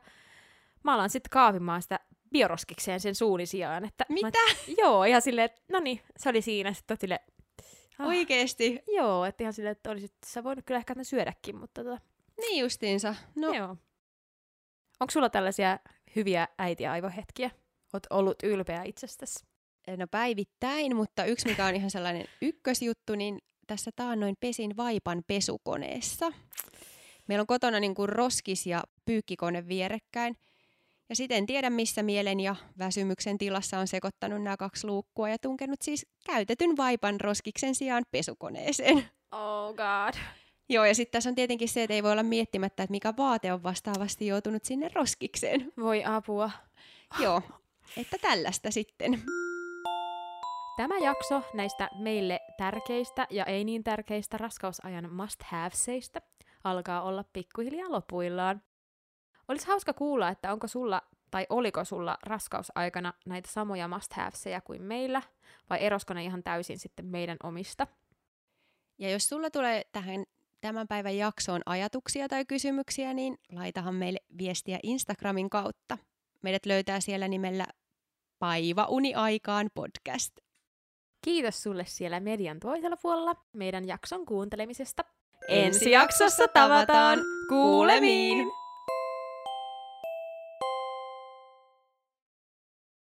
mä alan sitten kaavimaan sitä bioroskikseen sen suuni sijaan. Että Mitä? Mä, joo, ihan silleen, että no niin, se oli siinä. Sitten totille, ah, Oikeesti? Joo, että ihan silleen, että olisit sä voinut kyllä ehkä syödäkin, mutta tota... Niin justiinsa. No. Joo. Onko sulla tällaisia hyviä äitiaivohetkiä? Oot ollut ylpeä itsestäsi? No päivittäin, mutta yksi mikä on ihan sellainen ykkösjuttu, niin tässä taannoin pesin vaipan pesukoneessa. Meillä on kotona niin kuin roskis- ja pyykkikone vierekkäin. Ja sitten en tiedä, missä mielen ja väsymyksen tilassa on sekoittanut nämä kaksi luukkua ja tunkenut siis käytetyn vaipan roskiksen sijaan pesukoneeseen. Oh god. Joo, ja sitten tässä on tietenkin se, että ei voi olla miettimättä, että mikä vaate on vastaavasti joutunut sinne roskikseen. Voi apua. Joo, että tällaista sitten. Tämä jakso näistä meille tärkeistä ja ei niin tärkeistä raskausajan must-haveseista alkaa olla pikkuhiljaa lopuillaan. Olisi hauska kuulla, että onko sulla tai oliko sulla raskausaikana näitä samoja must-haveseja kuin meillä, vai erosko ne ihan täysin sitten meidän omista? Ja jos sulla tulee tähän tämän päivän jaksoon ajatuksia tai kysymyksiä, niin laitahan meille viestiä Instagramin kautta. Meidät löytää siellä nimellä Paiva Uniaikaan podcast. Kiitos sulle siellä median toisella puolella meidän jakson kuuntelemisesta. Ensi jaksossa tavataan. Kuulemiin!